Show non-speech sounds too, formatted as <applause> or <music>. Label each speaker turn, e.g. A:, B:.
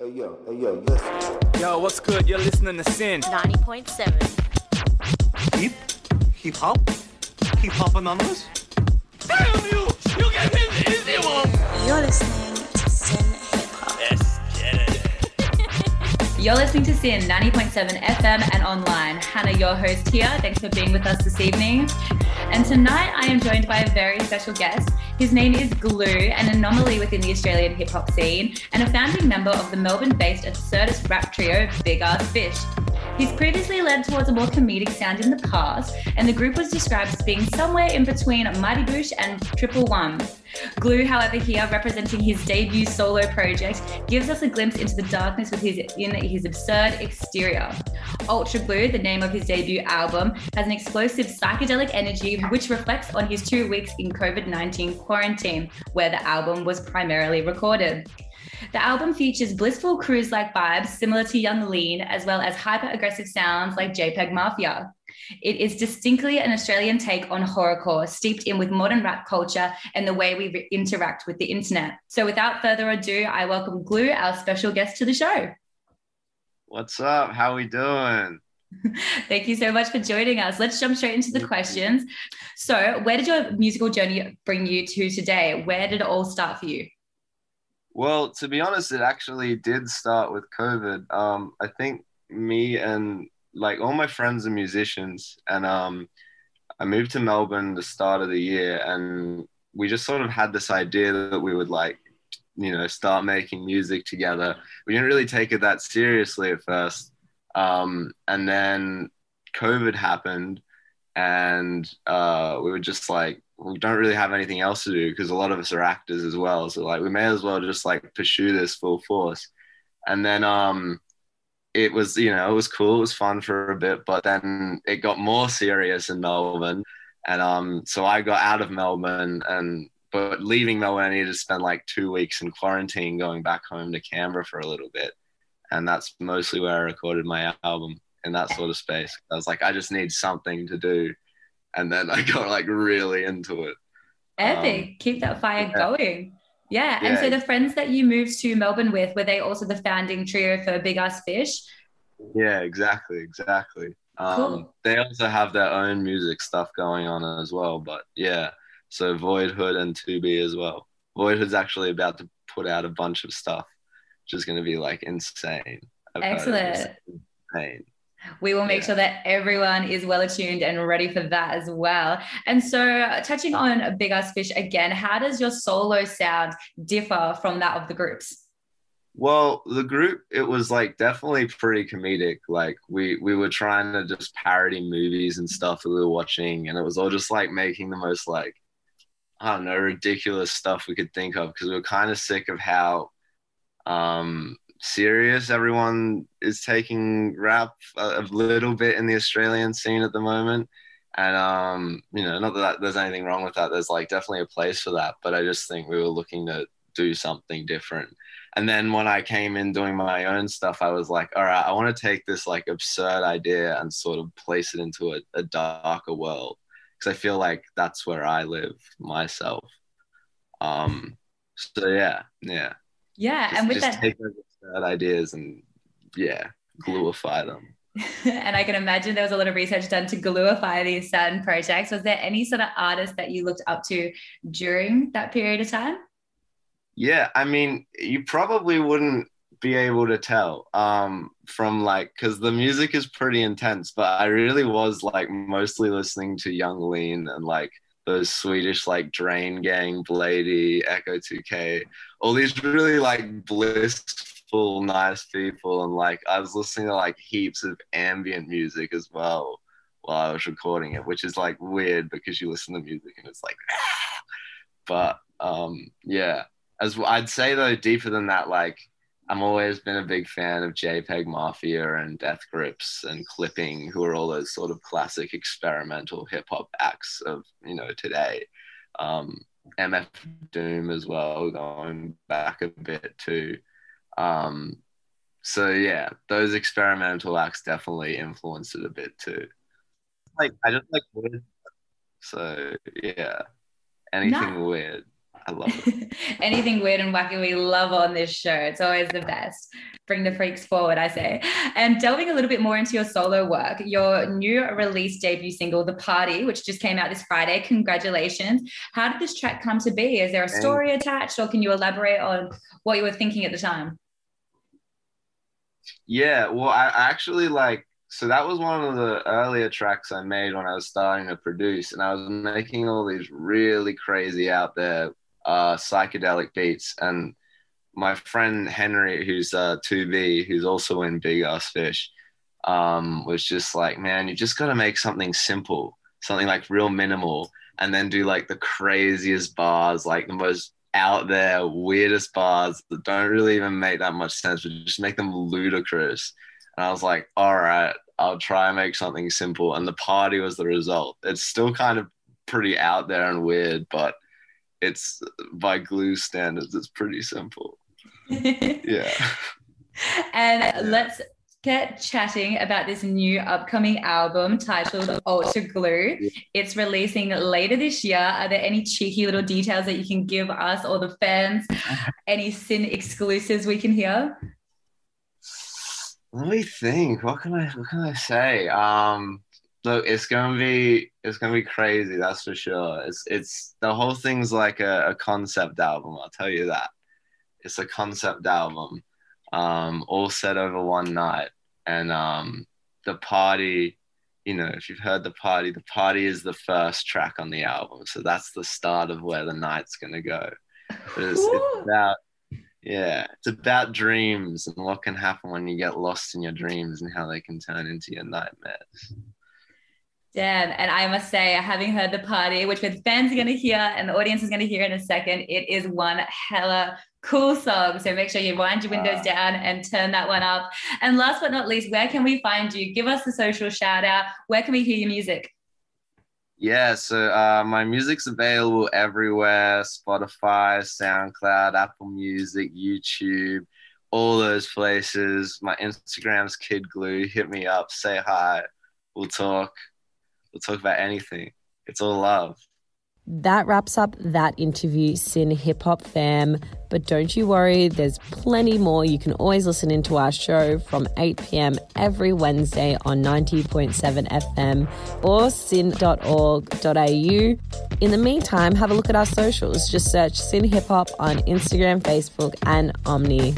A: Hey yo, hey yo, listen.
B: Yo, what's good? You're listening to SYN.
C: 90.7.
D: Hip? Hip hop? Hip hop anonymous?
B: Damn you! You get in the easy one!
C: You're listening to SYN Hip Hop.
B: Let's get <laughs> it.
E: You're listening to SYN 90.7 FM and online. Hannah, your host here. Thanks for being with us this evening. And tonight I am joined by a very special guest. His name is Glue, an anomaly within the Australian hip hop scene, and a founding member of the Melbourne based absurdist rap trio Big Ass Fish. He's previously led towards a more comedic sound in the past, and the group was described as being somewhere in between Mighty Boosh and Triple One. Glue, however, here representing his debut solo project, gives us a glimpse into the darkness with his in his absurd exterior. Ultra Glue, the name of his debut album, has an explosive psychedelic energy which reflects on his two weeks in COVID 19 quarantine, where the album was primarily recorded. The album features blissful cruise like vibes similar to Yung Lean, as well as hyper aggressive sounds like JPEG Mafia. It is distinctly an Australian take on horrorcore, steeped in with modern rap culture and the way we re- interact with the internet. So, without further ado, I welcome Glue, our special guest, to the show.
F: What's up? How are we doing? <laughs>
E: Thank you so much for joining us. Let's jump straight into the questions. So, where did your musical journey bring you to today? Where did it all start for you?
F: Well, to be honest, it actually did start with COVID. Um, I think me and like all my friends are musicians, and um, I moved to Melbourne the start of the year, and we just sort of had this idea that we would like, you know, start making music together. We didn't really take it that seriously at first, um, and then COVID happened, and uh, we were just like, we don't really have anything else to do because a lot of us are actors as well. So like we may as well just like pursue this full force. And then um it was, you know, it was cool, it was fun for a bit, but then it got more serious in Melbourne. And um so I got out of Melbourne and but leaving Melbourne I needed to spend like two weeks in quarantine going back home to Canberra for a little bit. And that's mostly where I recorded my album in that sort of space. I was like, I just need something to do and then I <laughs> got like really into it.
E: Epic.
F: Um,
E: Keep that fire
F: yeah.
E: going. Yeah. And so the friends that you moved to Melbourne with, were they also the founding trio for Big Ass Fish?
F: Yeah, exactly, exactly. Um,
E: Cool.
F: They also have their own music stuff going on as well, but yeah. So Voidhood and 2B as well. Voidhood's actually about to put out a bunch of stuff, which is going to be like insane. I've heard it. It's
E: Excellent.
F: Insane.
E: We will make
F: Yeah.
E: sure that everyone is well attuned and ready for that as well. And so, touching on Big Ass Fish again, how does your solo sound differ from that of the groups?
F: Well, the group it was like definitely pretty comedic. Like we we were trying to just parody movies and stuff that we were watching, and it was all just like making the most like I don't know ridiculous stuff we could think of because we were kind of sick of how um serious everyone is taking rap a, little bit in the Australian scene at the moment. And um, you know, not that there's anything wrong with that. There's like definitely a place for that, but I just think we were looking to do something different. And then when I came in doing my own stuff, I was like, all right, I want to take this like absurd idea and sort of place it into a, a darker world because I feel like that's where I live myself. Um, so yeah, yeah.
E: Yeah,
F: Just,
E: and with
F: just
E: that,
F: take those absurd ideas and yeah, gluify them. <laughs>
E: and I can imagine there was a lot of research done to gluify these certain projects. Was there any sort of artist that you looked up to during that period of time?
F: Yeah, I mean, you probably wouldn't be able to tell um, from like because the music is pretty intense, but I really was like mostly listening to Yung Lean and like those Swedish like Drain Gang, Bladee, Echo 2K, all these really like blissful, nice people, and like I was listening to like heaps of ambient music as well while I was recording it, which is like weird because you listen to music and it's like, but um, yeah. As I'd say though, deeper than that, like I'm always been a big fan of JPEG Mafia and Death Grips and Clipping, who are all those sort of classic experimental hip hop acts of you know today. Um, MF Doom as well, going back a bit too. Um, so yeah, those experimental acts definitely influenced it a bit too. Like I just like weird, so yeah, anything
E: Nah.
F: weird. I love it. <laughs>
E: Anything weird and wacky we love on this show. It's always the best. Bring the freaks forward, I say. And delving a little bit more into your solo work, your new release debut single, The Party, which just came out this Friday. Congratulations. How did this track come to be? Is there a story attached, or can you elaborate on what you were thinking at the time?
F: Yeah, well, I I actually like so that was one of the earlier tracks I made when I was starting to produce, and I was making all these really crazy out there uh, psychedelic beats. And my friend Henry, who's uh, 2B, who's also in Big Ass Fish, um, was just like, man, you just got to make something simple, something like real minimal, and then do like the craziest bars, like the most out there, weirdest bars that don't really even make that much sense, but just make them ludicrous. And I was like, all right, I'll try and make something simple. And the party was the result. It's still kind of pretty out there and weird, but it's by glue standards, it's pretty simple. <laughs> Yeah.
E: And let's get chatting about this new upcoming album titled Ultra Glue. It's releasing later this year. Are there any cheeky little details that you can give us or the fans? <laughs> Any SYN exclusives we can hear?
F: Let me think. What can I what can I say? Um look, it's gonna be it's gonna be crazy, that's for sure. It's it's the whole thing's like a, a concept album, I'll tell you that. It's a concept album. Um, all set over one night. And um the party, you know, if you've heard the party, the party is the first track on the album. So that's the start of where the night's gonna go. It's, it's about yeah, it's about dreams and what can happen when you get lost in your dreams and how they can turn into your nightmares.
E: Damn. And I must say, having heard the party, which the fans are going to hear and the audience is going to hear in a second, it is one hella cool song. So make sure you wind your windows down and turn that one up. And last but not least, where can we find you? Give us the social shout out. Where can we hear your music?
F: Yeah, so uh, my music's available everywhere Spotify, SoundCloud, Apple Music, YouTube, all those places. My Instagram's Kid Glue. Hit me up, say hi. We'll talk. We'll talk about anything. It's all love.
A: That wraps up that interview, SYN Hip Hop fam. But don't you worry, there's plenty more. You can always listen into our show from 8 p.m. every Wednesday on 90.7 FM or syn.org.au. In the meantime, have a look at our socials. Just search SYN Hip Hop on Instagram, Facebook, and Omni.